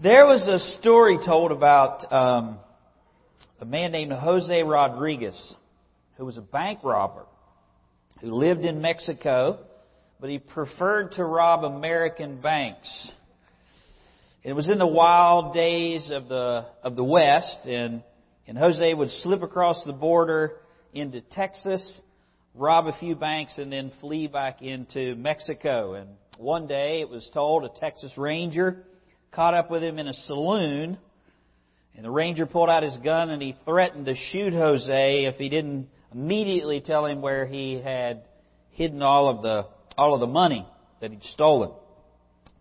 There was a story told about um, a man named Jose Rodriguez, who was a bank robber, who lived in Mexico, but he preferred to rob American banks. It was in the wild days of the of the West, and and Jose would slip across the border into Texas, rob a few banks, and then flee back into Mexico. And one day, it was told a Texas Ranger caught up with him in a saloon, and the ranger pulled out his gun and he threatened to shoot Jose if he didn't immediately tell him where he had hidden all of the all of the money that he'd stolen.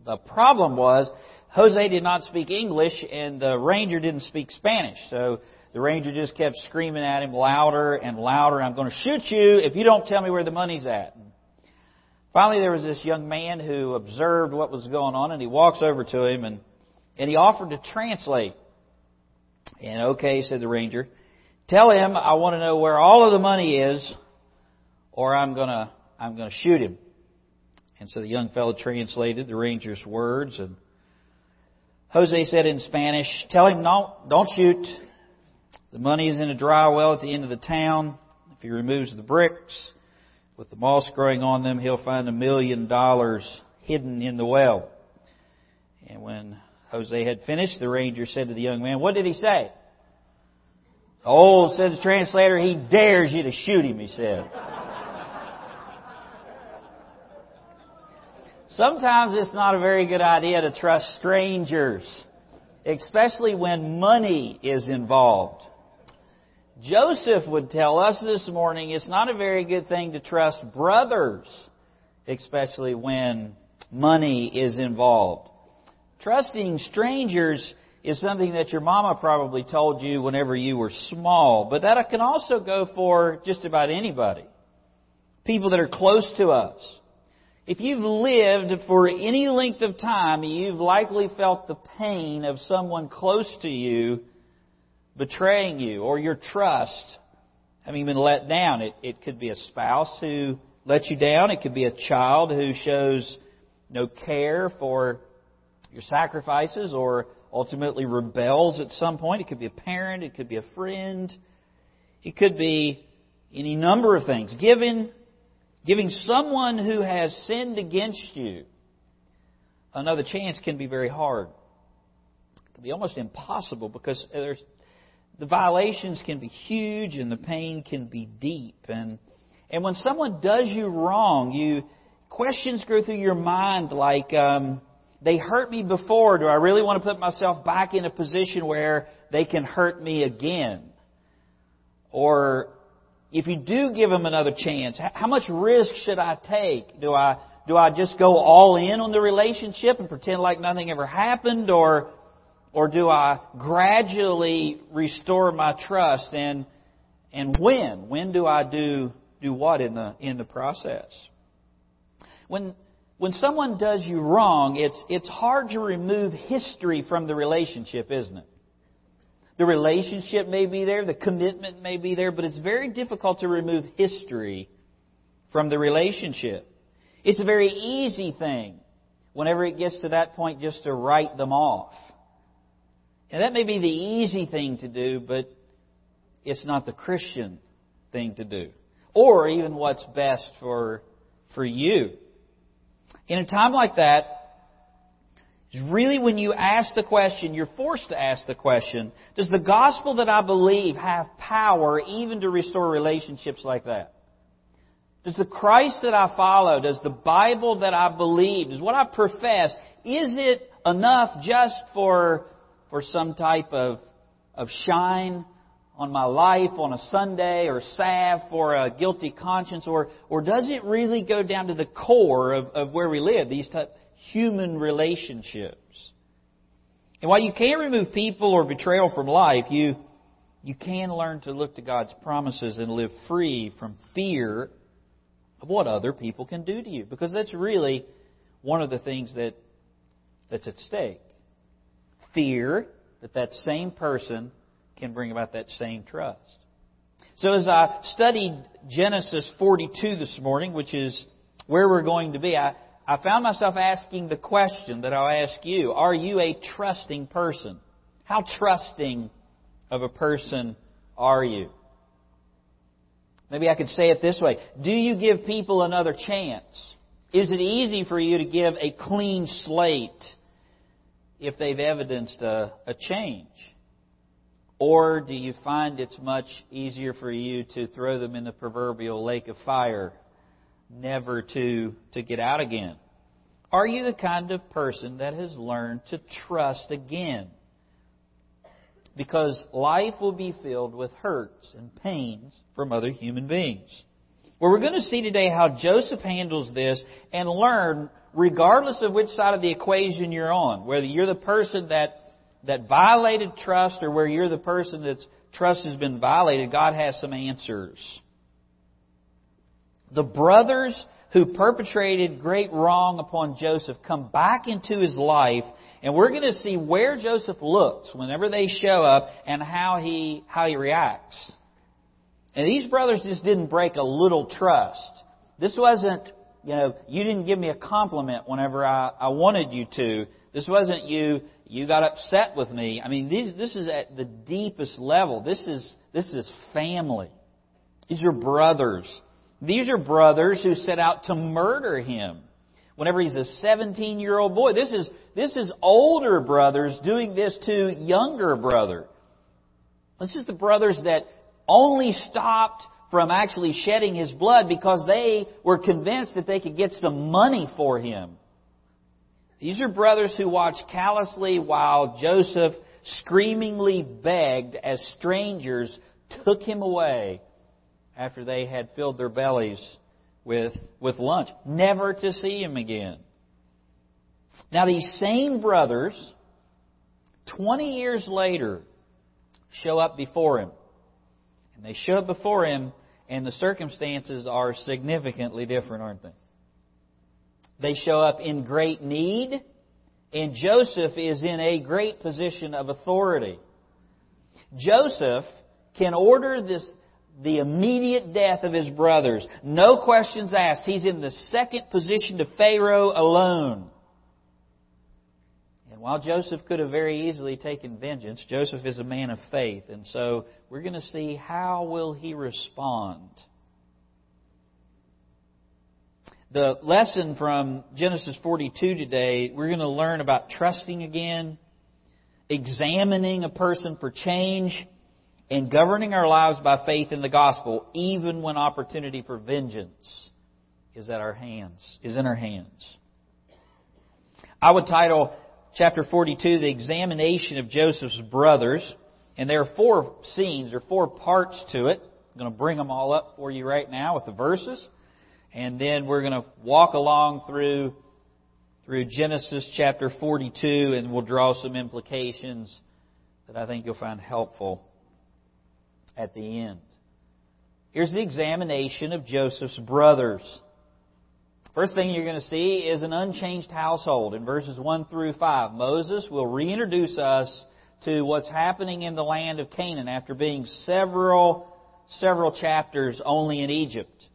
The problem was Jose did not speak English and the ranger didn't speak Spanish. So the ranger just kept screaming at him louder and louder, I'm going to shoot you if you don't tell me where the money's at. Finally, there was this young man who observed what was going on, and he walks over to him and, and he offered to translate. And okay, said the ranger, tell him I want to know where all of the money is, or I'm gonna I'm gonna shoot him. And so the young fellow translated the ranger's words, and Jose said in Spanish, "Tell him no, don't shoot. The money is in a dry well at the end of the town. If he removes the bricks, with the moss growing on them, he'll find a million dollars hidden in the well. And when Jose had finished, the ranger said to the young man, What did he say? Oh, said the translator, he dares you to shoot him, he said. Sometimes it's not a very good idea to trust strangers, especially when money is involved. Joseph would tell us this morning it's not a very good thing to trust brothers, especially when money is involved. Trusting strangers is something that your mama probably told you whenever you were small, but that can also go for just about anybody. People that are close to us. If you've lived for any length of time, you've likely felt the pain of someone close to you betraying you or your trust having been let down. It, it could be a spouse who lets you down. It could be a child who shows no care for your sacrifices or ultimately rebels at some point. It could be a parent. It could be a friend. It could be any number of things. Giving, giving someone who has sinned against you another chance can be very hard. It can be almost impossible because there's the violations can be huge and the pain can be deep. And, and when someone does you wrong, you, questions go through your mind like, um, they hurt me before. Do I really want to put myself back in a position where they can hurt me again? Or if you do give them another chance, how much risk should I take? Do I do I just go all in on the relationship and pretend like nothing ever happened, or or do I gradually restore my trust and and when? When do I do do what in the in the process? When when someone does you wrong, it's it's hard to remove history from the relationship, isn't it? The relationship may be there, the commitment may be there, but it's very difficult to remove history from the relationship. It's a very easy thing whenever it gets to that point just to write them off. And that may be the easy thing to do, but it's not the Christian thing to do. Or even what's best for, for you. In a time like that, is really when you ask the question, you're forced to ask the question, does the gospel that I believe have power even to restore relationships like that? Does the Christ that I follow, does the Bible that I believe, does what I profess, is it enough just for for some type of, of shine on my life on a Sunday or salve for a guilty conscience? Or, or does it really go down to the core of, of where we live, these type human relationships? And while you can't remove people or betrayal from life, you, you can learn to look to God's promises and live free from fear of what other people can do to you. Because that's really one of the things that, that's at stake fear that that same person can bring about that same trust. So as I studied Genesis 42 this morning, which is where we're going to be, I, I found myself asking the question that I'll ask you Are you a trusting person? How trusting of a person are you? Maybe I could say it this way Do you give people another chance? Is it easy for you to give a clean slate if they've evidenced a, a change? Or do you find it's much easier for you to throw them in the proverbial lake of fire, never to, to get out again? Are you the kind of person that has learned to trust again? Because life will be filled with hurts and pains from other human beings. Well, we're going to see today how Joseph handles this and learn, regardless of which side of the equation you're on, whether you're the person that that violated trust or where you're the person that's trust has been violated, God has some answers. The brothers who perpetrated great wrong upon Joseph come back into his life, and we're going to see where Joseph looks whenever they show up and how he how he reacts. And these brothers just didn't break a little trust. This wasn't, you know, you didn't give me a compliment whenever I, I wanted you to. This wasn't you you got upset with me. I mean, these, this is at the deepest level. This is, this is family. These are brothers. These are brothers who set out to murder him whenever he's a 17 year old boy. This is, this is older brothers doing this to younger brother. This is the brothers that only stopped from actually shedding his blood because they were convinced that they could get some money for him. These are brothers who watched callously while Joseph screamingly begged as strangers took him away after they had filled their bellies with, with lunch, never to see him again. Now, these same brothers, 20 years later, show up before him. And they show up before him, and the circumstances are significantly different, aren't they? They show up in great need, and Joseph is in a great position of authority. Joseph can order this, the immediate death of his brothers. No questions asked. He's in the second position to Pharaoh alone. While Joseph could have very easily taken vengeance, Joseph is a man of faith. And so we're going to see how will he respond. The lesson from Genesis 42 today, we're going to learn about trusting again, examining a person for change, and governing our lives by faith in the gospel, even when opportunity for vengeance is at our hands, is in our hands. I would title chapter 42 the examination of Joseph's brothers, and there are four scenes or four parts to it. I'm going to bring them all up for you right now with the verses and then we're going to walk along through through Genesis chapter 42 and we'll draw some implications that I think you'll find helpful at the end. Here's the examination of Joseph's brothers. First thing you're going to see is an unchanged household in verses 1 through 5. Moses will reintroduce us to what's happening in the land of Canaan after being several several chapters only in Egypt.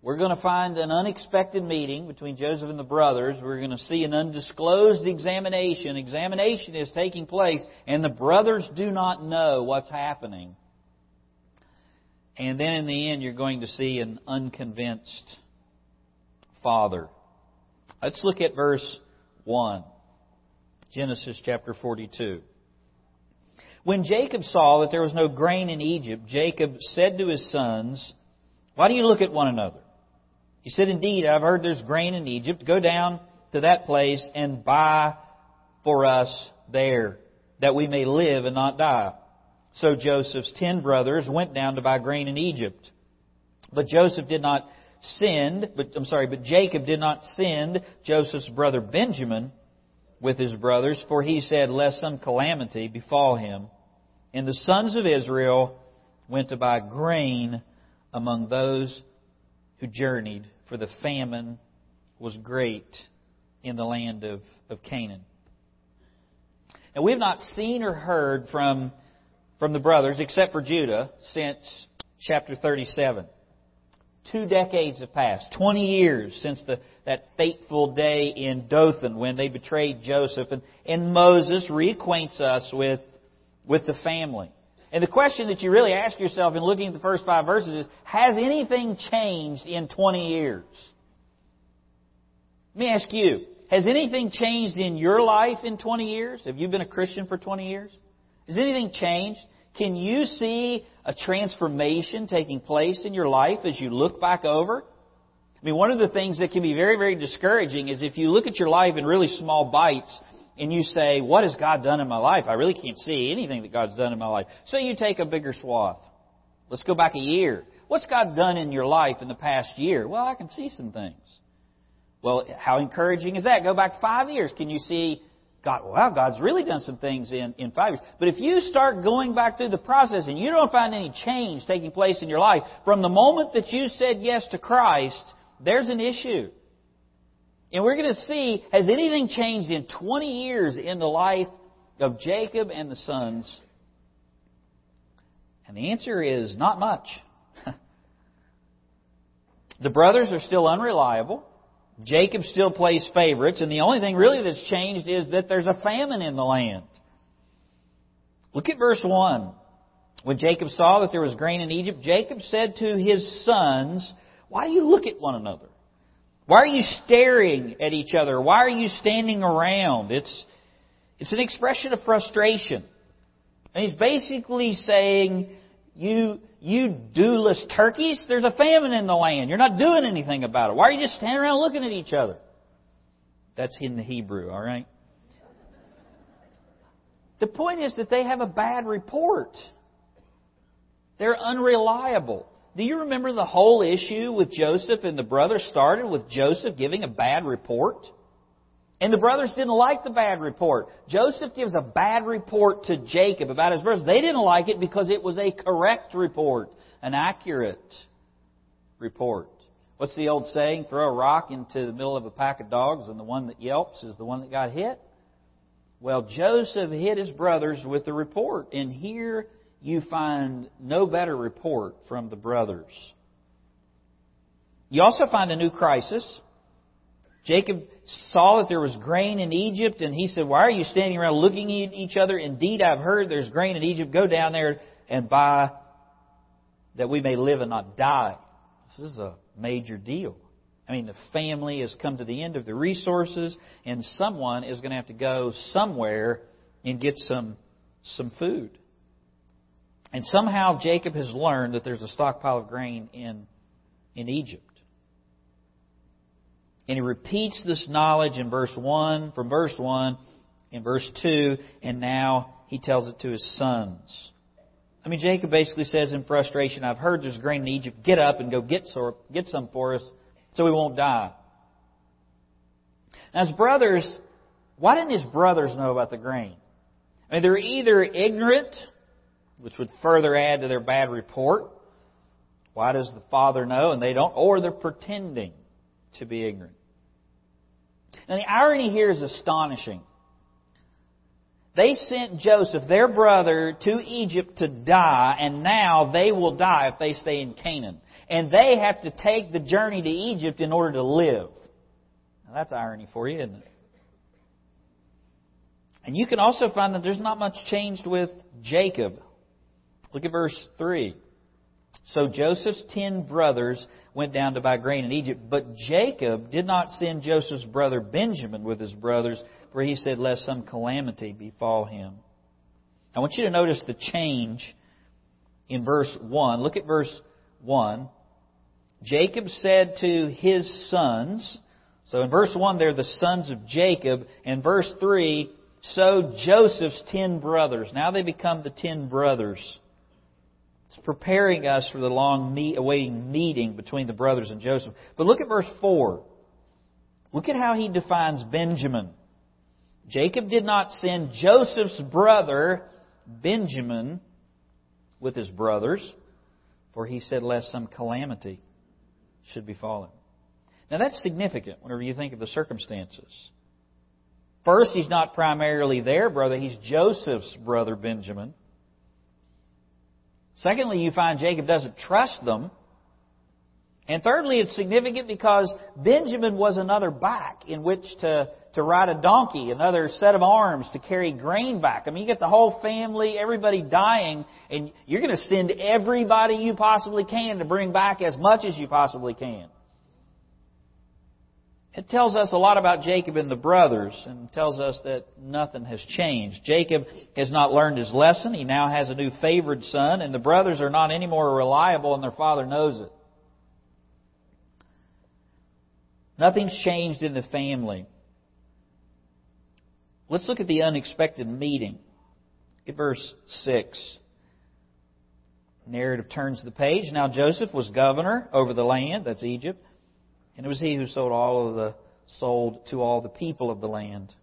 We're going to find an unexpected meeting between Joseph and the brothers. We're going to see an undisclosed examination. Examination is taking place, and the brothers do not know what's happening. And then in the end, you're going to see an unconvinced father. Let's look at verse 1. Genesis chapter 42. When Jacob saw that there was no grain in Egypt, Jacob said to his sons, Why do you look at one another? He said, Indeed, I've heard there's grain in Egypt. Go down to that place and buy for us there, that we may live and not die. So Joseph's ten brothers went down to buy grain in Egypt. But Joseph did not send, but I'm sorry, but Jacob did not send Joseph's brother Benjamin with his brothers, for he said, Lest some calamity befall him. And the sons of Israel went to buy grain among those who journeyed for the famine was great in the land of, of Canaan. And we have not seen or heard from, from the brothers, except for Judah, since chapter 37. Two decades have passed. Twenty years since the, that fateful day in Dothan when they betrayed Joseph. And, and Moses reacquaints us with, with the family. And the question that you really ask yourself in looking at the first five verses is, has anything changed in 20 years? Let me ask you, has anything changed in your life in 20 years? Have you been a Christian for 20 years? Has anything changed? Can you see a transformation taking place in your life as you look back over? I mean, one of the things that can be very, very discouraging is if you look at your life in really small bites and you say, What has God done in my life? I really can't see anything that God's done in my life. So you take a bigger swath. Let's go back a year. What's God done in your life in the past year? Well, I can see some things. Well, how encouraging is that? Go back five years. Can you see God, wow, God's really done some things in, in five years. But if you start going back through the process and you don't find any change taking place in your life, from the moment that you said yes to Christ, there's an issue. And we're going to see, has anything changed in 20 years in the life of Jacob and the sons? And the answer is not much. the brothers are still unreliable. Jacob still plays favorites, and the only thing really that's changed is that there's a famine in the land. Look at verse 1. When Jacob saw that there was grain in Egypt, Jacob said to his sons, Why do you look at one another? Why are you staring at each other? Why are you standing around? It's, it's an expression of frustration. And he's basically saying, you, you dooless turkeys, there's a famine in the land. You're not doing anything about it. Why are you just standing around looking at each other? That's in the Hebrew, alright? The point is that they have a bad report. They're unreliable. Do you remember the whole issue with Joseph and the brothers started with Joseph giving a bad report? And the brothers didn't like the bad report. Joseph gives a bad report to Jacob about his brothers. They didn't like it because it was a correct report, an accurate report. What's the old saying? Throw a rock into the middle of a pack of dogs, and the one that yelps is the one that got hit. Well, Joseph hit his brothers with the report, and here you find no better report from the brothers. You also find a new crisis. Jacob saw that there was grain in Egypt, and he said, Why are you standing around looking at each other? Indeed, I've heard there's grain in Egypt. Go down there and buy that we may live and not die. This is a major deal. I mean, the family has come to the end of the resources, and someone is going to have to go somewhere and get some, some food. And somehow Jacob has learned that there's a stockpile of grain in, in Egypt. And he repeats this knowledge in verse 1, from verse 1, in verse 2, and now he tells it to his sons. I mean, Jacob basically says in frustration, I've heard there's grain in Egypt. Get up and go get, get some for us so we won't die. Now, his brothers, why didn't his brothers know about the grain? I mean, they're either ignorant which would further add to their bad report. Why does the father know and they don't? Or they're pretending to be ignorant. And the irony here is astonishing. They sent Joseph, their brother, to Egypt to die, and now they will die if they stay in Canaan. And they have to take the journey to Egypt in order to live. Now that's irony for you, isn't it? And you can also find that there's not much changed with Jacob. Look at verse 3. So Joseph's ten brothers went down to buy grain in Egypt, but Jacob did not send Joseph's brother Benjamin with his brothers, for he said, Lest some calamity befall him. I want you to notice the change in verse 1. Look at verse 1. Jacob said to his sons, so in verse 1 they're the sons of Jacob, and verse 3, so Joseph's ten brothers. Now they become the ten brothers. It's preparing us for the long meet, awaiting meeting between the brothers and Joseph. But look at verse 4. Look at how he defines Benjamin. Jacob did not send Joseph's brother, Benjamin, with his brothers, for he said, lest some calamity should befall him. Now that's significant whenever you think of the circumstances. First, he's not primarily their brother, he's Joseph's brother, Benjamin. Secondly, you find Jacob doesn't trust them. And thirdly, it's significant because Benjamin was another back in which to, to ride a donkey, another set of arms to carry grain back. I mean, you get the whole family, everybody dying, and you're going to send everybody you possibly can to bring back as much as you possibly can. It tells us a lot about Jacob and the brothers and tells us that nothing has changed. Jacob has not learned his lesson. He now has a new favored son, and the brothers are not any more reliable, and their father knows it. Nothing's changed in the family. Let's look at the unexpected meeting. Look at verse 6. Narrative turns the page. Now Joseph was governor over the land, that's Egypt, and it was he who sold all of the sold to all the people of the land.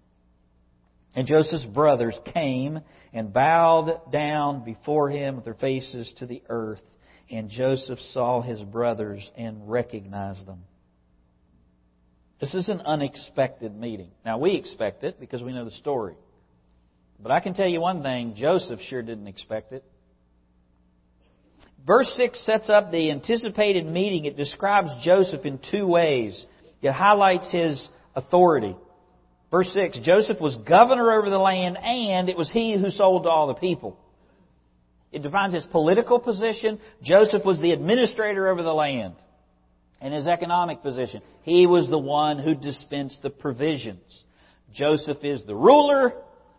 And Joseph's brothers came and bowed down before him with their faces to the earth. And Joseph saw his brothers and recognized them. This is an unexpected meeting. Now, we expect it because we know the story. But I can tell you one thing Joseph sure didn't expect it. Verse 6 sets up the anticipated meeting. It describes Joseph in two ways. It highlights his authority. Verse 6 Joseph was governor over the land, and it was he who sold to all the people. It defines his political position. Joseph was the administrator over the land and his economic position. He was the one who dispensed the provisions. Joseph is the ruler,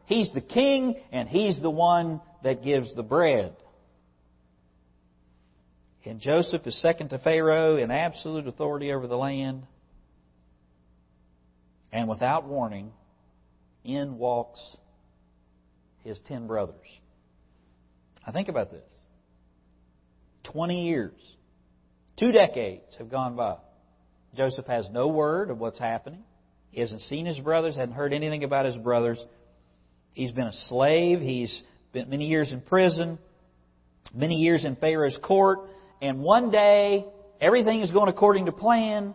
he's the king, and he's the one that gives the bread. And Joseph is second to Pharaoh in absolute authority over the land. And without warning, in walks his ten brothers. I think about this. Twenty years Two decades have gone by. Joseph has no word of what's happening. He hasn't seen his brothers, hadn't heard anything about his brothers. He's been a slave. He's been many years in prison, many years in Pharaoh's court. And one day, everything is going according to plan.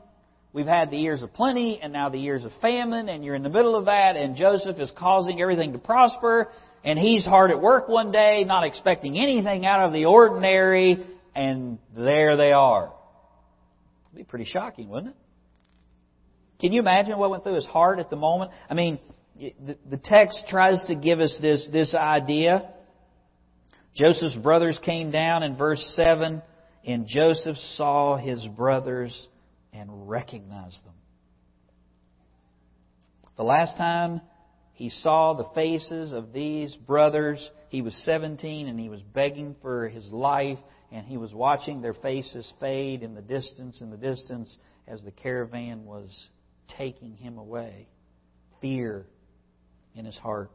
We've had the years of plenty and now the years of famine, and you're in the middle of that, and Joseph is causing everything to prosper, and he's hard at work one day, not expecting anything out of the ordinary, and there they are It'd be pretty shocking, wouldn't it? Can you imagine what went through his heart at the moment? I mean, the, text tries to give us this, this idea. Joseph's brothers came down in verse 7, and Joseph saw his brothers and recognized them. The last time he saw the faces of these brothers, he was 17 and he was begging for his life and he was watching their faces fade in the distance, in the distance, as the caravan was taking him away. Fear in his heart.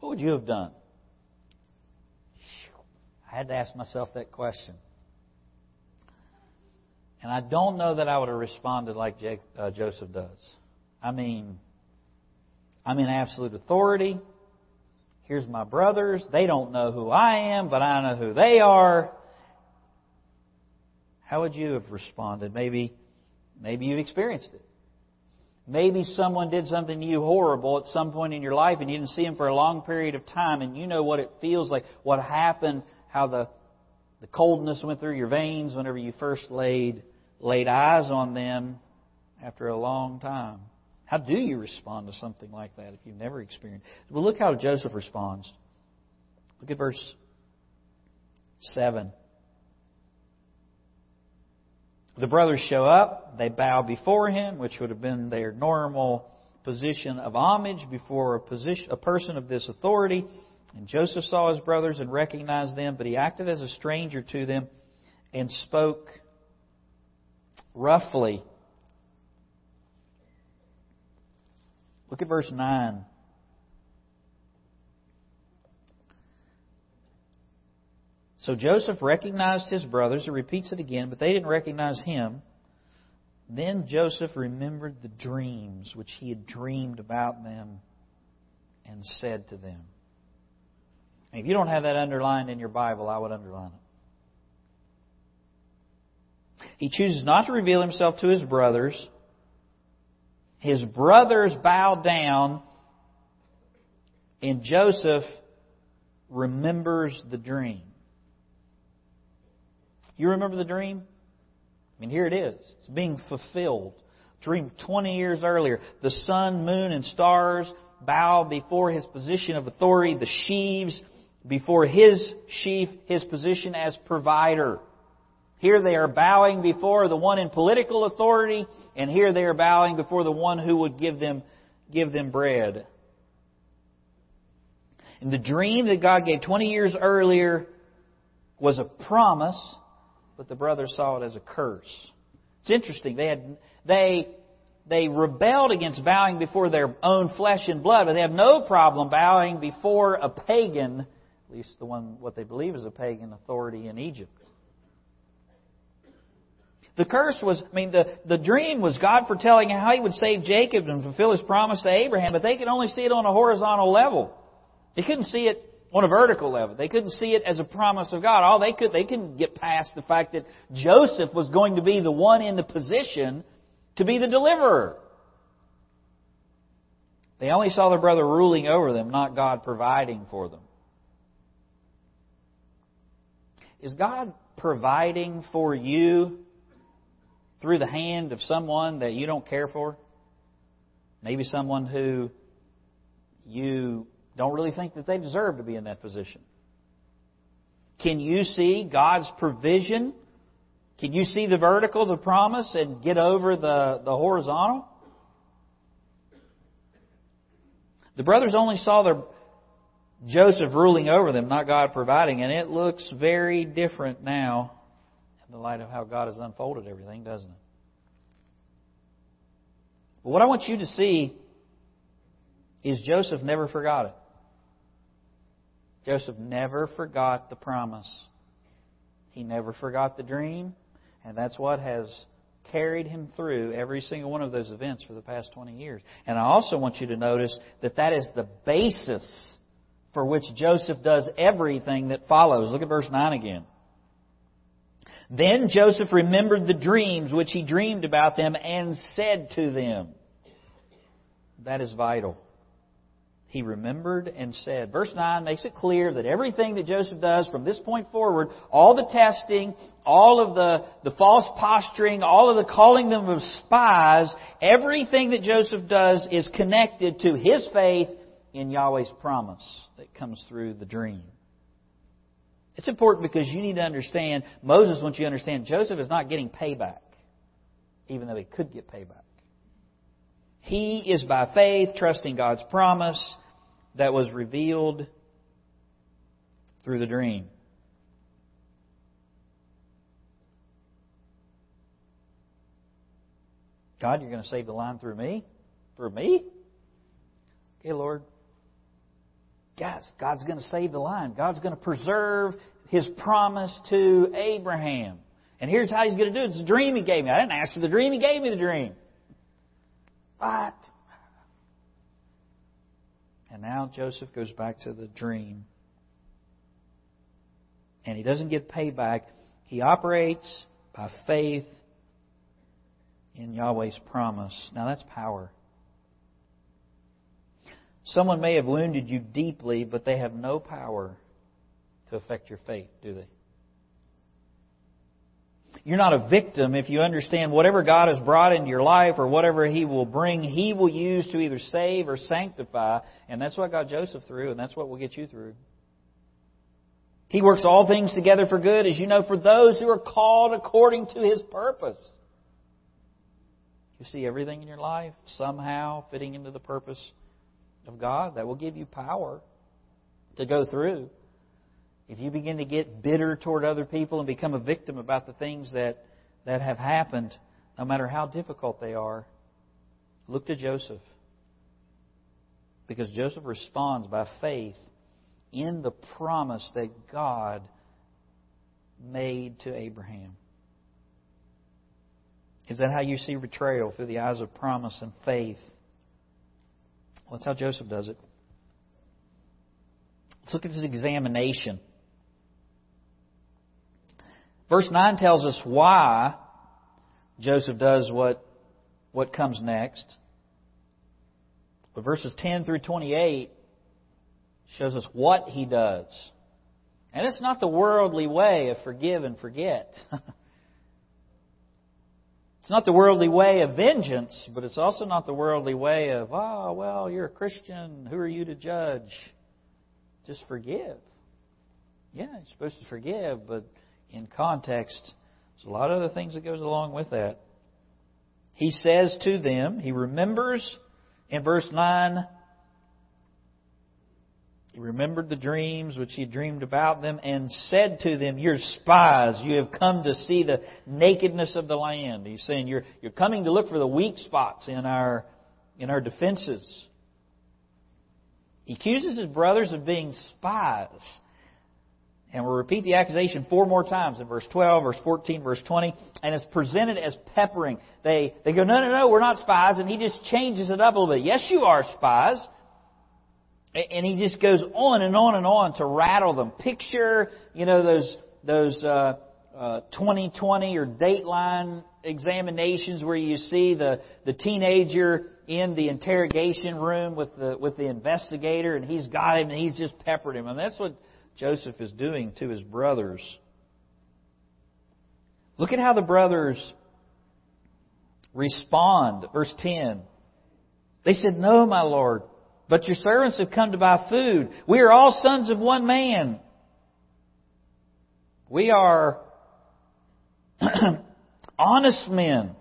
What would you have done? I had to ask myself that question. And I don't know that I would have responded like Jake, uh, Joseph does. I mean, I'm in absolute authority. Here's my brothers. They don't know who I am, but I know who they are. How would you have responded? Maybe, maybe you've experienced it. Maybe someone did something to you horrible at some point in your life and you didn't see them for a long period of time and you know what it feels like, what happened, how the, the coldness went through your veins whenever you first laid, laid eyes on them after a long time. How do you respond to something like that if you've never experienced? Well, look how Joseph responds. Look at verse 7. The brothers show up. They bow before him, which would have been their normal position of homage before a, position, a person of this authority. And Joseph saw his brothers and recognized them, but he acted as a stranger to them and spoke roughly. Look at verse 9. So Joseph recognized his brothers. He repeats it again, but they didn't recognize him. Then Joseph remembered the dreams which he had dreamed about them and said to them. If you don't have that underlined in your Bible, I would underline it. He chooses not to reveal himself to his brothers. His brothers bow down, and Joseph remembers the dream. You remember the dream? I mean, here it is. It's being fulfilled. Dream 20 years earlier. The sun, moon, and stars bow before his position of authority. The sheaves before his sheaf, his position as provider. Here they are bowing before the one in political authority, and here they are bowing before the one who would give them, give them bread. And the dream that God gave 20 years earlier was a promise, but the brothers saw it as a curse. It's interesting. They had, they, they rebelled against bowing before their own flesh and blood, but they have no problem bowing before a pagan, at least the one, what they believe is a pagan authority in Egypt. The curse was, I mean, the, the dream was God foretelling how He would save Jacob and fulfill His promise to Abraham, but they could only see it on a horizontal level. They couldn't see it on a vertical level. They couldn't see it as a promise of God. All they could, they couldn't get past the fact that Joseph was going to be the one in the position to be the deliverer. They only saw their brother ruling over them, not God providing for them. Is God providing for you through the hand of someone that you don't care for? Maybe someone who you don't really think that they deserve to be in that position. Can you see God's provision? Can you see the vertical, the promise, and get over the, the horizontal? The brothers only saw their Joseph ruling over them, not God providing, and it looks very different now in the light of how God has unfolded everything, doesn't it? But what I want you to see is Joseph never forgot it. Joseph never forgot the promise. He never forgot the dream, and that's what has carried him through every single one of those events for the past 20 years. And I also want you to notice that that is the basis for which Joseph does everything that follows. Look at verse 9 again. Then Joseph remembered the dreams which he dreamed about them and said to them. That is vital he remembered and said. Verse 9 makes it clear that everything that Joseph does from this point forward, all the testing, all of the, the false posturing, all of the calling them of spies, everything that Joseph does is connected to his faith in Yahweh's promise that comes through the dream. It's important because you need to understand, Moses wants you to understand, Joseph is not getting payback, even though he could get payback. He is by faith trusting God's promise that was revealed through the dream. God, you're going to save the line through me? Through me? Okay, Lord. Guys, God's going to save the line. God's going to preserve His promise to Abraham. And here's how He's going to do it. It's a dream He gave me. I didn't ask for the dream. He gave me the dream. But. And now Joseph goes back to the dream. And he doesn't get payback. He operates by faith in Yahweh's promise. Now that's power. Someone may have wounded you deeply, but they have no power to affect your faith, do they? You're not a victim if you understand whatever God has brought into your life or whatever He will bring, He will use to either save or sanctify. And that's what got Joseph through, and that's what will get you through. He works all things together for good, as you know, for those who are called according to His purpose. You see everything in your life somehow fitting into the purpose of God that will give you power to go through. If you begin to get bitter toward other people and become a victim about the things that, that have happened, no matter how difficult they are, look to Joseph. Because Joseph responds by faith in the promise that God made to Abraham. Is that how you see betrayal? Through the eyes of promise and faith? Well, that's how Joseph does it. Let's look at this examination. Verse 9 tells us why Joseph does what, what comes next. But verses 10 through 28 shows us what he does. And it's not the worldly way of forgive and forget. It's not the worldly way of vengeance, but it's also not the worldly way of, oh, well, you're a Christian. Who are you to judge? Just forgive. Yeah, you're supposed to forgive, but in context, there's a lot of other things that goes along with that. He says to them, he remembers in verse 9, he remembered the dreams which he had dreamed about them and said to them, You're spies. You have come to see the nakedness of the land. He's saying you're, you're coming to look for the weak spots in our, in our defenses. He accuses his brothers of being spies. And we'll repeat the accusation four more times in verse 12, verse 14, verse 20. And it's presented as peppering. They, they go, no, no, no, we're not spies. And he just changes it up a little bit. Yes, you are spies. And he just goes on and on and on to rattle them. Picture, you know, those, those, uh, uh, 2020 or Dateline examinations where you see the, the teenager in the interrogation room with the, with the investigator and he's got him and he's just peppered him. And that's what Joseph is doing to his brothers. Look at how the brothers respond. Verse 10. They said, No, my Lord. But your servants have come to buy food. We are all sons of one man. We are honest men.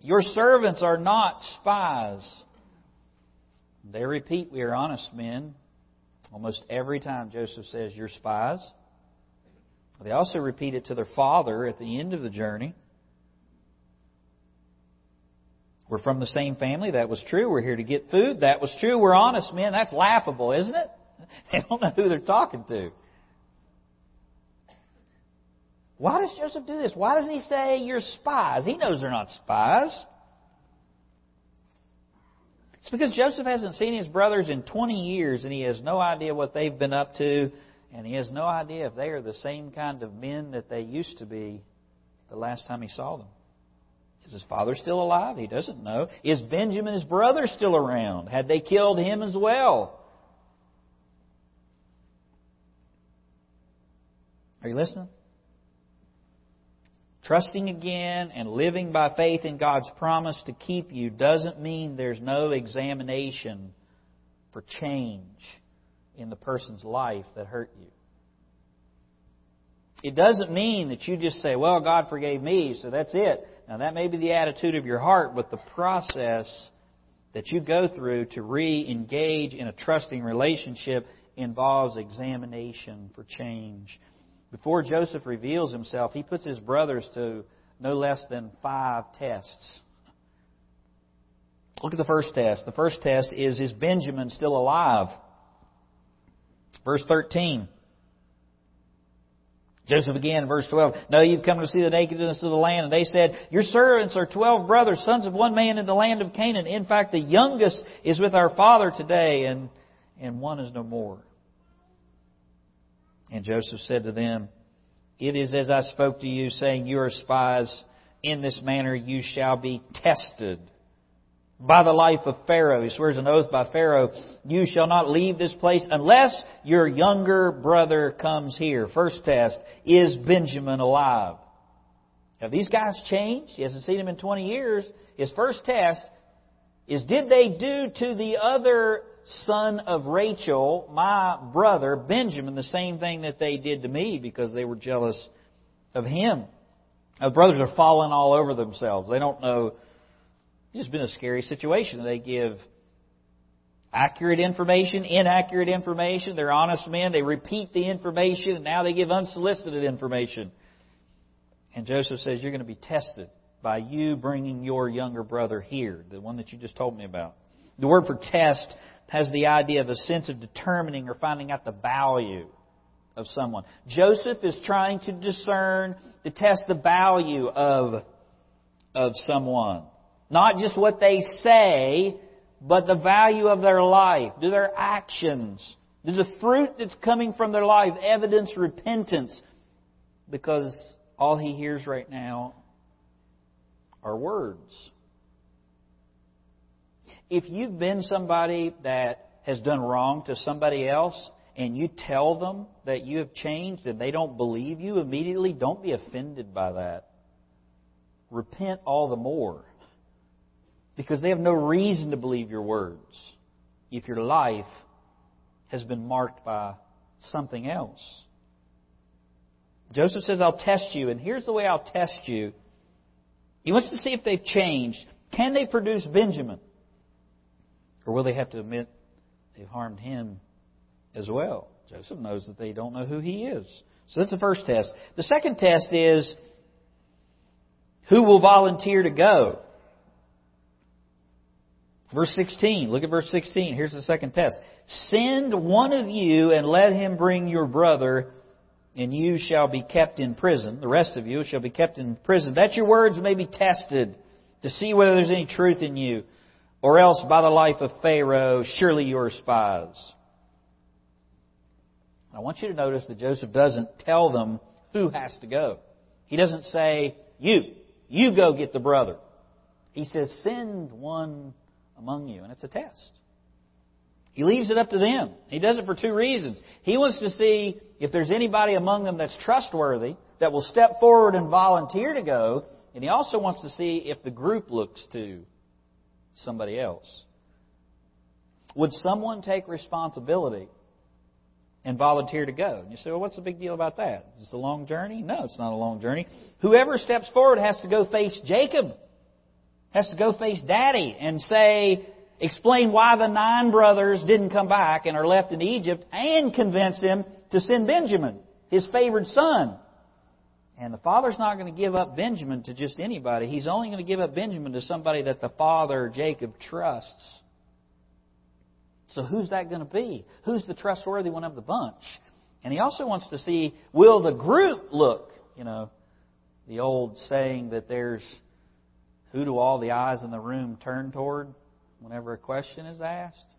Your servants are not spies. They repeat, We are honest men. Almost every time Joseph says, You're spies. They also repeat it to their father at the end of the journey. We're from the same family. That was true. We're here to get food. That was true. We're honest men. That's laughable, isn't it? They don't know who they're talking to. Why does Joseph do this? Why doesn't he say you're spies? He knows they're not spies. It's because Joseph hasn't seen his brothers in 20 years and he has no idea what they've been up to and he has no idea if they are the same kind of men that they used to be the last time he saw them. Is his father still alive? He doesn't know. Is Benjamin, his brother, still around? Had they killed him as well? Are you listening? Trusting again and living by faith in God's promise to keep you doesn't mean there's no examination for change in the person's life that hurt you. It doesn't mean that you just say, well, God forgave me, so that's it. Now, that may be the attitude of your heart, but the process that you go through to re engage in a trusting relationship involves examination for change. Before Joseph reveals himself, he puts his brothers to no less than five tests. Look at the first test. The first test is Is Benjamin still alive? Verse 13. Joseph again, verse 12, No, you've come to see the nakedness of the land. And they said, Your servants are twelve brothers, sons of one man in the land of Canaan. In fact, the youngest is with our father today, and, and one is no more. And Joseph said to them, It is as I spoke to you, saying, You are spies. In this manner you shall be tested by the life of Pharaoh. He swears an oath by Pharaoh, you shall not leave this place unless your younger brother comes here. First test, is Benjamin alive? Have these guys changed? He hasn't seen him in 20 years. His first test is, did they do to the other son of Rachel, my brother, Benjamin, the same thing that they did to me because they were jealous of him? Now, the brothers are falling all over themselves. They don't know it's been a scary situation. They give accurate information, inaccurate information. They're honest men. They repeat the information, and now they give unsolicited information. And Joseph says, You're going to be tested by you bringing your younger brother here, the one that you just told me about. The word for test has the idea of a sense of determining or finding out the value of someone. Joseph is trying to discern, to test the value of, of someone. Not just what they say, but the value of their life. Do their actions, do the fruit that's coming from their life evidence repentance? Because all he hears right now are words. If you've been somebody that has done wrong to somebody else and you tell them that you have changed and they don't believe you immediately, don't be offended by that. repent all the more because they have no reason to believe your words if your life has been marked by something else. Joseph says, I'll test you, and here's the way I'll test you. He wants to see if they've changed. Can they produce Benjamin? Or will they have to admit they've harmed him as well? Joseph knows that they don't know who he is. So that's the first test. The second test is who will volunteer to go? Verse 16. Look at verse 16. Here's the second test. Send one of you and let him bring your brother, and you shall be kept in prison. The rest of you shall be kept in prison, that your words may be tested to see whether there's any truth in you. Or else, by the life of Pharaoh, surely you are spies. I want you to notice that Joseph doesn't tell them who has to go. He doesn't say, You, you go get the brother. He says, Send one among you. And it's a test. He leaves it up to them. He does it for two reasons. He wants to see if there's anybody among them that's trustworthy, that will step forward and volunteer to go. And he also wants to see if the group looks to somebody else. Would someone take responsibility and volunteer to go? And you say, well, what's the big deal about that? Is it a long journey? No, it's not a long journey. Whoever steps forward has to go face Jacob has to go face daddy and say, explain why the nine brothers didn't come back and are left in Egypt and convince him to send Benjamin, his favored son. And the father's not going to give up Benjamin to just anybody. He's only going to give up Benjamin to somebody that the father, Jacob, trusts. So who's that going to be? Who's the trustworthy one of the bunch? And he also wants to see, will the group look? You know, the old saying that there's who do all the eyes in the room turn toward whenever a question is asked?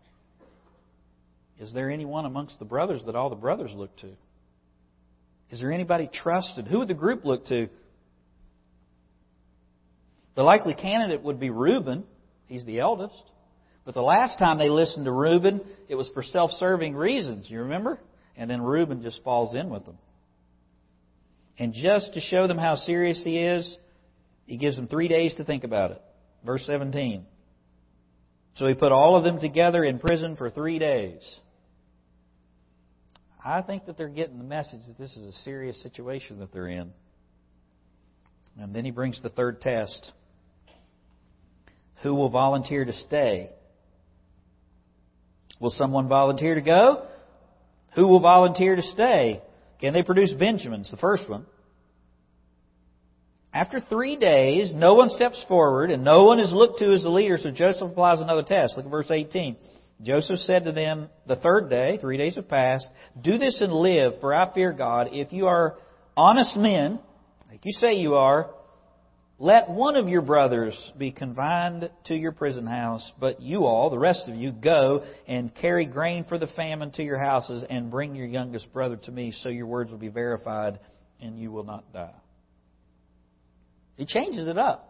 Is there anyone amongst the brothers that all the brothers look to? Is there anybody trusted? Who would the group look to? The likely candidate would be Reuben. He's the eldest. But the last time they listened to Reuben, it was for self serving reasons. You remember? And then Reuben just falls in with them. And just to show them how serious he is, he gives them three days to think about it. Verse 17. So he put all of them together in prison for three days. I think that they're getting the message that this is a serious situation that they're in. And then he brings the third test. Who will volunteer to stay? Will someone volunteer to go? Who will volunteer to stay? Can they produce Benjamins? The first one. After three days, no one steps forward and no one is looked to as the leader, so Joseph applies another test. Look at verse 18. Joseph said to them, the third day, three days have passed, do this and live, for I fear God. If you are honest men, like you say you are, let one of your brothers be confined to your prison house, but you all, the rest of you, go and carry grain for the famine to your houses and bring your youngest brother to me so your words will be verified and you will not die. He changes it up.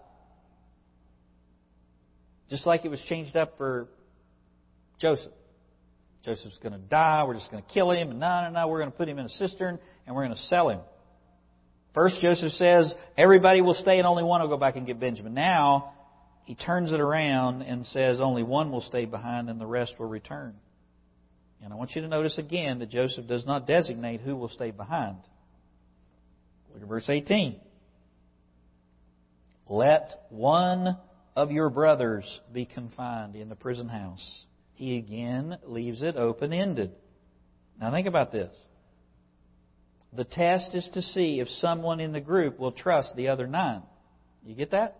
Just like it was changed up for Joseph. Joseph's going to die. We're just going to kill him. And no, no, no. We're going to put him in a cistern and we're going to sell him. First, Joseph says everybody will stay and only one will go back and get Benjamin. Now, he turns it around and says only one will stay behind and the rest will return. And I want you to notice again that Joseph does not designate who will stay behind. Look at verse 18. Let one of your brothers be confined in the prison house. He again leaves it open ended. Now think about this. The test is to see if someone in the group will trust the other nine. You get that?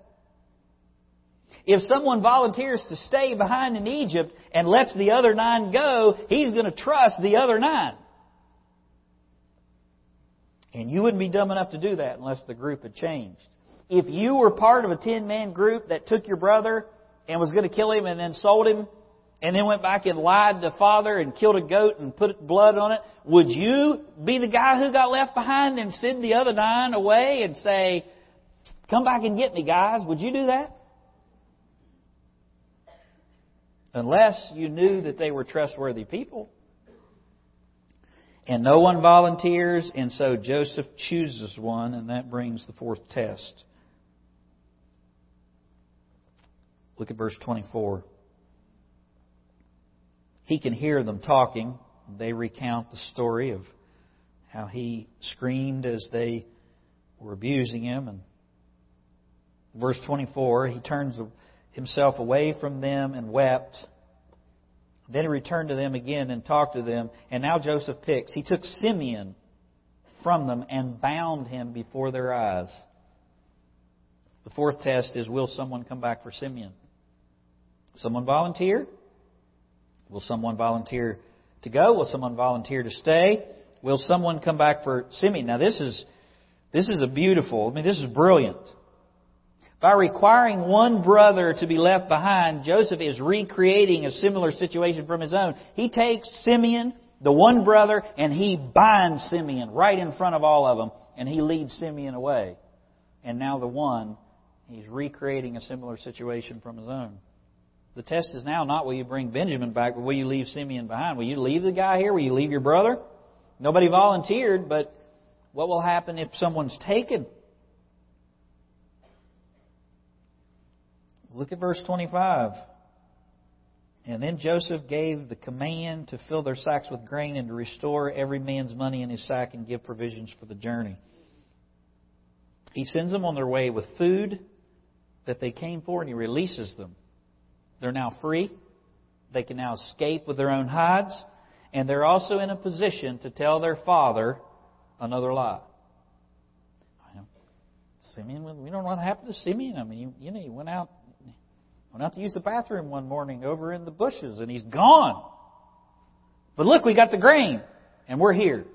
If someone volunteers to stay behind in Egypt and lets the other nine go, he's going to trust the other nine. And you wouldn't be dumb enough to do that unless the group had changed if you were part of a 10 man group that took your brother and was going to kill him and then sold him and then went back and lied to father and killed a goat and put blood on it, would you be the guy who got left behind and send the other nine away and say, come back and get me guys? Would you do that? Unless you knew that they were trustworthy people. And no one volunteers, and so Joseph chooses one, and that brings the fourth test. Look at verse 24. He can hear them talking. They recount the story of how he screamed as they were abusing him. And verse 24, he turns himself away from them and wept. Then he returned to them again and talked to them. And now Joseph picks. He took Simeon from them and bound him before their eyes. The fourth test is will someone come back for Simeon? Someone volunteer? Will someone volunteer to go? Will someone volunteer to stay? Will someone come back for Simeon? Now this is this is a beautiful, I mean this is brilliant. By requiring one brother to be left behind, Joseph is recreating a similar situation from his own. He takes Simeon, the one brother, and he binds Simeon right in front of all of them, and he leads Simeon away. And now the one, he's recreating a similar situation from his own. The test is now not will you bring Benjamin back, but will you leave Simeon behind? Will you leave the guy here? Will you leave your brother? Nobody volunteered, but what will happen if someone's taken? Look at verse 25. And then Joseph gave the command to fill their sacks with grain and to restore every man's money in his sack and give provisions for the journey. He sends them on their way with food that they came for and he releases them. They're now free. They can now escape with their own hides. And they're also in a position to tell their father another lie. Simeon, we don't know what happened to Simeon. I mean, you know, he went out, went out to use the bathroom one morning over in the bushes, and he's gone. But look, we got the grain, and we're here.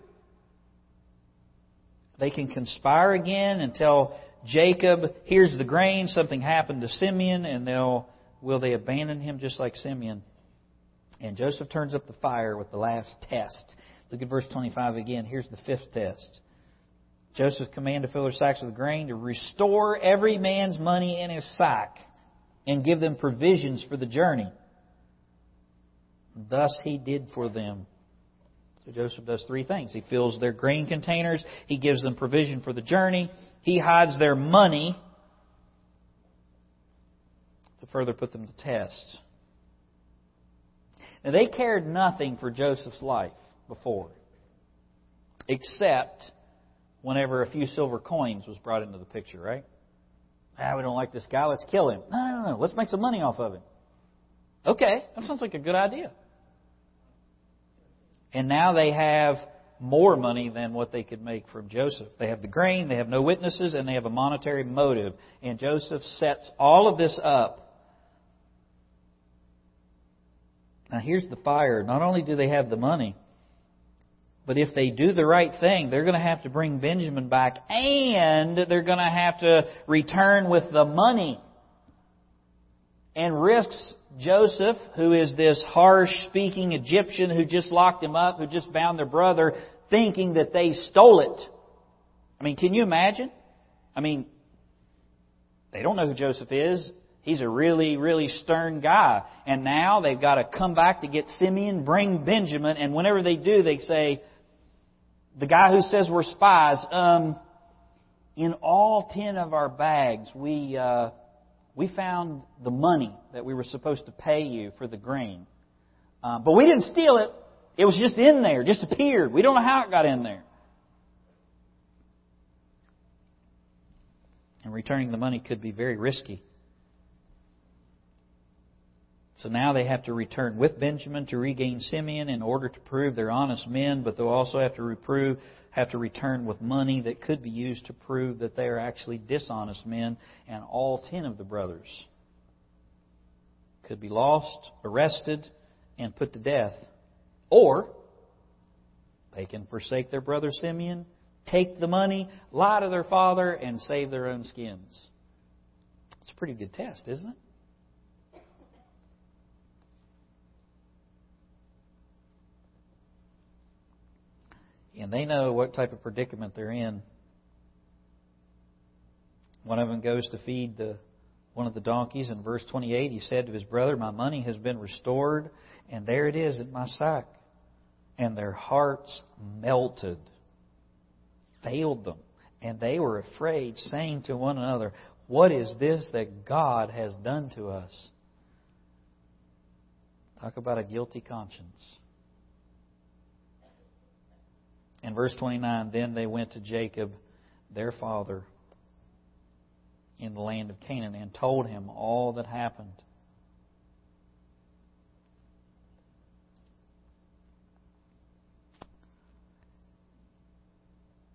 They can conspire again and tell Jacob, "Here's the grain. Something happened to Simeon," and they'll will they abandon him just like Simeon? And Joseph turns up the fire with the last test. Look at verse 25 again. Here's the fifth test. Joseph's command to fill their sacks with grain, to restore every man's money in his sack, and give them provisions for the journey. Thus he did for them. So Joseph does three things. He fills their grain containers, he gives them provision for the journey, he hides their money further put them to test. Now, they cared nothing for Joseph's life before, except whenever a few silver coins was brought into the picture, right? Ah, we don't like this guy, let's kill him. No, no, no, let's make some money off of him. Okay, that sounds like a good idea. And now they have more money than what they could make from Joseph. They have the grain, they have no witnesses, and they have a monetary motive. And Joseph sets all of this up Now, here's the fire. Not only do they have the money, but if they do the right thing, they're going to have to bring Benjamin back and they're going to have to return with the money. And risks Joseph, who is this harsh speaking Egyptian who just locked him up, who just bound their brother, thinking that they stole it. I mean, can you imagine? I mean, they don't know who Joseph is. He's a really, really stern guy. And now they've got to come back to get Simeon, bring Benjamin, and whenever they do, they say, the guy who says we're spies, um, in all ten of our bags, we, uh, we found the money that we were supposed to pay you for the grain. Uh, but we didn't steal it. It was just in there, just appeared. We don't know how it got in there. And returning the money could be very risky. So now they have to return with Benjamin to regain Simeon in order to prove they're honest men, but they'll also have to reprove, have to return with money that could be used to prove that they are actually dishonest men, and all ten of the brothers could be lost, arrested, and put to death. Or they can forsake their brother Simeon, take the money, lie to their father, and save their own skins. It's a pretty good test, isn't it? And they know what type of predicament they're in. One of them goes to feed the, one of the donkeys. In verse 28, he said to his brother, My money has been restored, and there it is in my sack. And their hearts melted, failed them, and they were afraid, saying to one another, What is this that God has done to us? Talk about a guilty conscience. In verse 29, then they went to Jacob, their father, in the land of Canaan, and told him all that happened.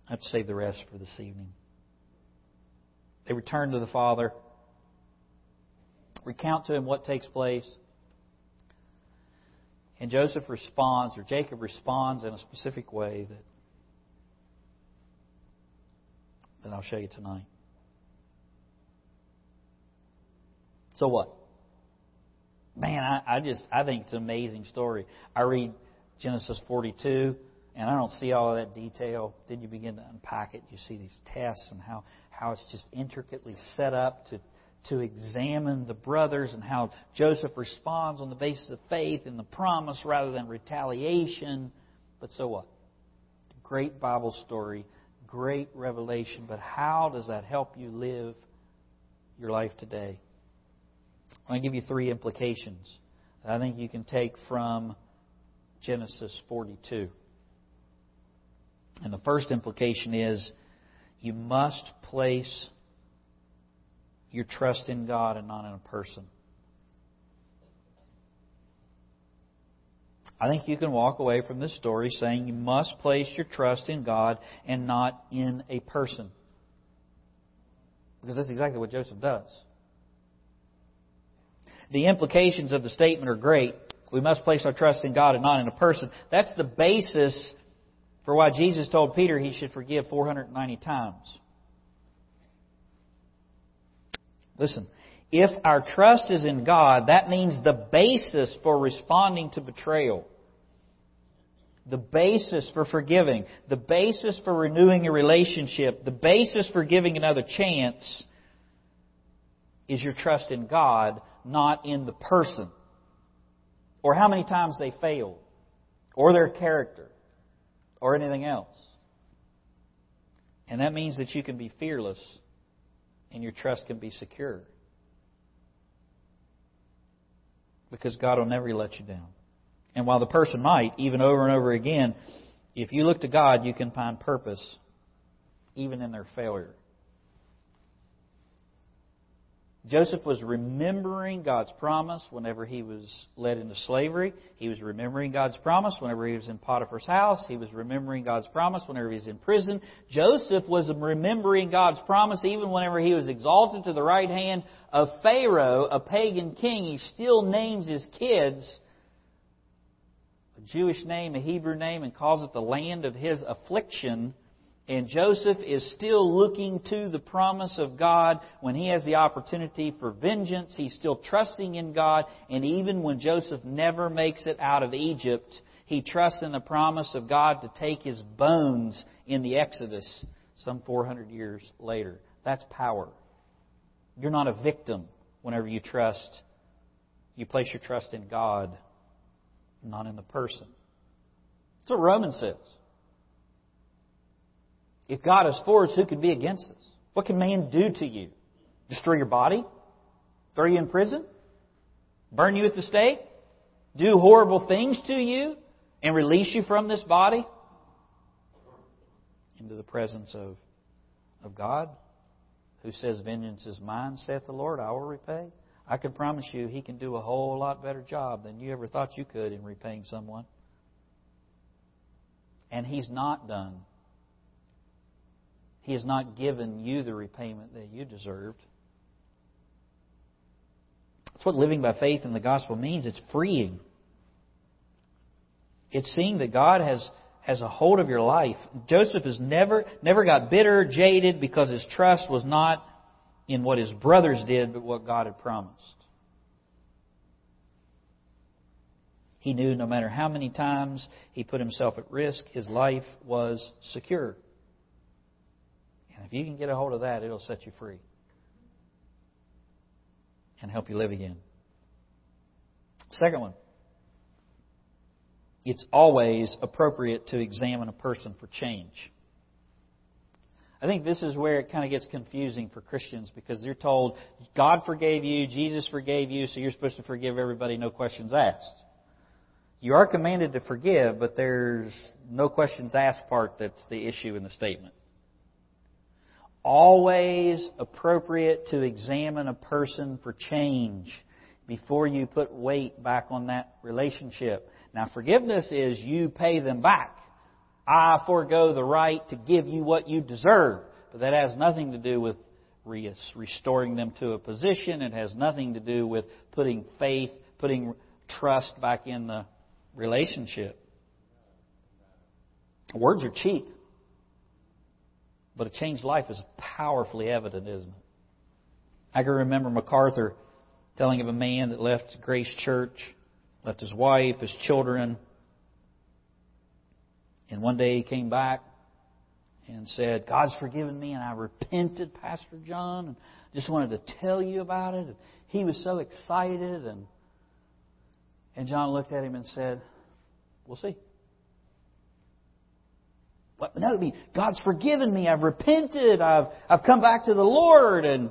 I have to save the rest for this evening. They return to the father, recount to him what takes place. And Joseph responds, or Jacob responds in a specific way that, that I'll show you tonight. So what? Man, I, I just I think it's an amazing story. I read Genesis 42, and I don't see all of that detail. Then you begin to unpack it. You see these tests and how, how it's just intricately set up to to examine the brothers and how Joseph responds on the basis of faith and the promise rather than retaliation. But so what? Great Bible story, great revelation, but how does that help you live your life today? I'm going to give you three implications that I think you can take from Genesis 42. And the first implication is you must place your trust in God and not in a person. I think you can walk away from this story saying you must place your trust in God and not in a person. Because that's exactly what Joseph does. The implications of the statement are great. We must place our trust in God and not in a person. That's the basis for why Jesus told Peter he should forgive 490 times. Listen, if our trust is in God, that means the basis for responding to betrayal, the basis for forgiving, the basis for renewing a relationship, the basis for giving another chance is your trust in God, not in the person. Or how many times they failed, or their character, or anything else. And that means that you can be fearless and your trust can be secure. Because God will never let you down. And while the person might, even over and over again, if you look to God, you can find purpose even in their failure. Joseph was remembering God's promise whenever he was led into slavery. He was remembering God's promise whenever he was in Potiphar's house. He was remembering God's promise whenever he was in prison. Joseph was remembering God's promise even whenever he was exalted to the right hand of Pharaoh, a pagan king. He still names his kids a Jewish name, a Hebrew name, and calls it the land of his affliction and Joseph is still looking to the promise of God when he has the opportunity for vengeance. He's still trusting in God. And even when Joseph never makes it out of Egypt, he trusts in the promise of God to take his bones in the Exodus some 400 years later. That's power. You're not a victim whenever you trust. You place your trust in God, not in the person. That's what Romans says. If God is for us, who can be against us? What can man do to you? Destroy your body? Throw you in prison? Burn you at the stake? Do horrible things to you? And release you from this body? Into the presence of, of God, who says, Vengeance is mine, saith the Lord, I will repay. I can promise you he can do a whole lot better job than you ever thought you could in repaying someone. And he's not done he has not given you the repayment that you deserved. That's what living by faith in the gospel means. It's freeing. It's seeing that God has, has a hold of your life. Joseph has never, never got bitter, jaded, because his trust was not in what his brothers did, but what God had promised. He knew no matter how many times he put himself at risk, his life was secure. And if you can get a hold of that, it'll set you free and help you live again. Second one. It's always appropriate to examine a person for change. I think this is where it kind of gets confusing for Christians because they're told God forgave you, Jesus forgave you, so you're supposed to forgive everybody, no questions asked. You are commanded to forgive, but there's no questions asked part that's the issue in the statement. Always appropriate to examine a person for change before you put weight back on that relationship. Now, forgiveness is you pay them back. I forego the right to give you what you deserve. But that has nothing to do with restoring them to a position. It has nothing to do with putting faith, putting trust back in the relationship. Words are cheap, but a changed life is powerfully evident, isn't it? I can remember MacArthur telling of a man that left Grace Church, left his wife, his children, and one day he came back and said, God's forgiven me and I repented, Pastor John, and just wanted to tell you about it. And he was so excited and and John looked at him and said, We'll see. What? No, I mean, God's forgiven me. I've repented. I've, I've come back to the Lord. And,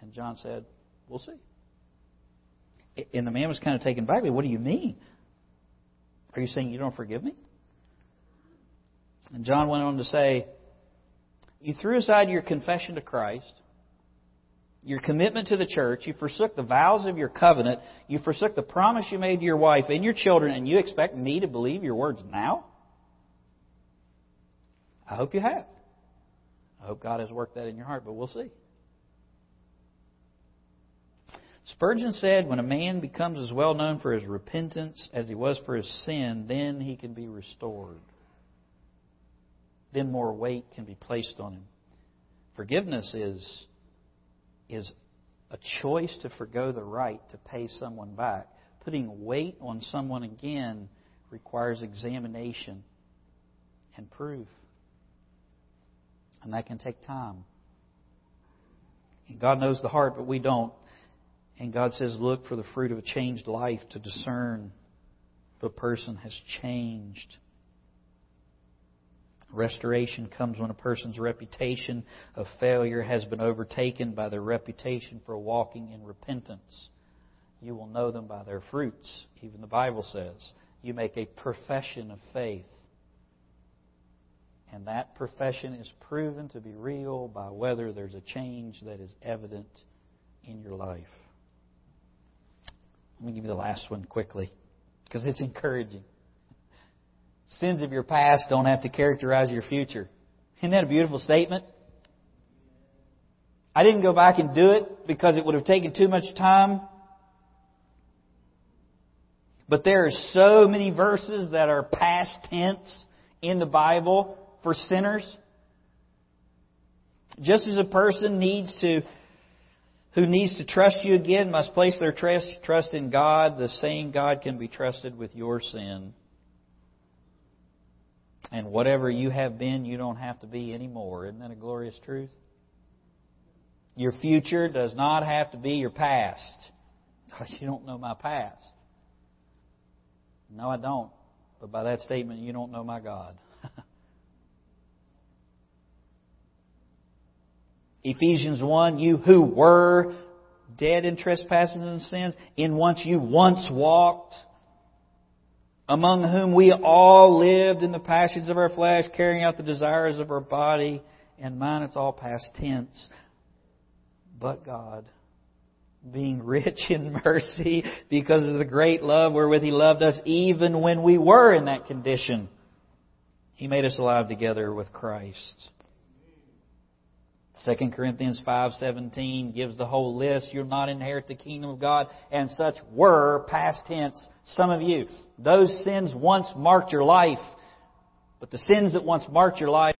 and John said, We'll see. And the man was kind of taken back. What do you mean? Are you saying you don't forgive me? And John went on to say, You threw aside your confession to Christ, your commitment to the church, you forsook the vows of your covenant, you forsook the promise you made to your wife and your children, and you expect me to believe your words now? I hope you have. I hope God has worked that in your heart, but we'll see. Spurgeon said, When a man becomes as well known for his repentance as he was for his sin, then he can be restored then more weight can be placed on him. Forgiveness is, is a choice to forego the right to pay someone back. Putting weight on someone again requires examination and proof. And that can take time. And God knows the heart, but we don't. And God says, look for the fruit of a changed life to discern if a person has changed. Restoration comes when a person's reputation of failure has been overtaken by their reputation for walking in repentance. You will know them by their fruits. Even the Bible says you make a profession of faith. And that profession is proven to be real by whether there's a change that is evident in your life. Let me give you the last one quickly because it's encouraging. Sins of your past don't have to characterize your future. Isn't that a beautiful statement? I didn't go back and do it because it would have taken too much time. But there are so many verses that are past tense in the Bible for sinners. Just as a person needs to, who needs to trust you again must place their trust, trust in God, the same God can be trusted with your sin. And whatever you have been, you don't have to be anymore. Isn't that a glorious truth? Your future does not have to be your past. Oh, you don't know my past. No, I don't. But by that statement, you don't know my God. Ephesians 1, you who were dead in trespasses and sins, in once you once walked among whom we all lived in the passions of our flesh, carrying out the desires of our body and mind. It's all past tense. But God, being rich in mercy because of the great love wherewith He loved us, even when we were in that condition, He made us alive together with Christ. 2 Corinthians 5:17 gives the whole list. You'll not inherit the kingdom of God, and such were past tense some of you. Those sins once marked your life, but the sins that once marked your life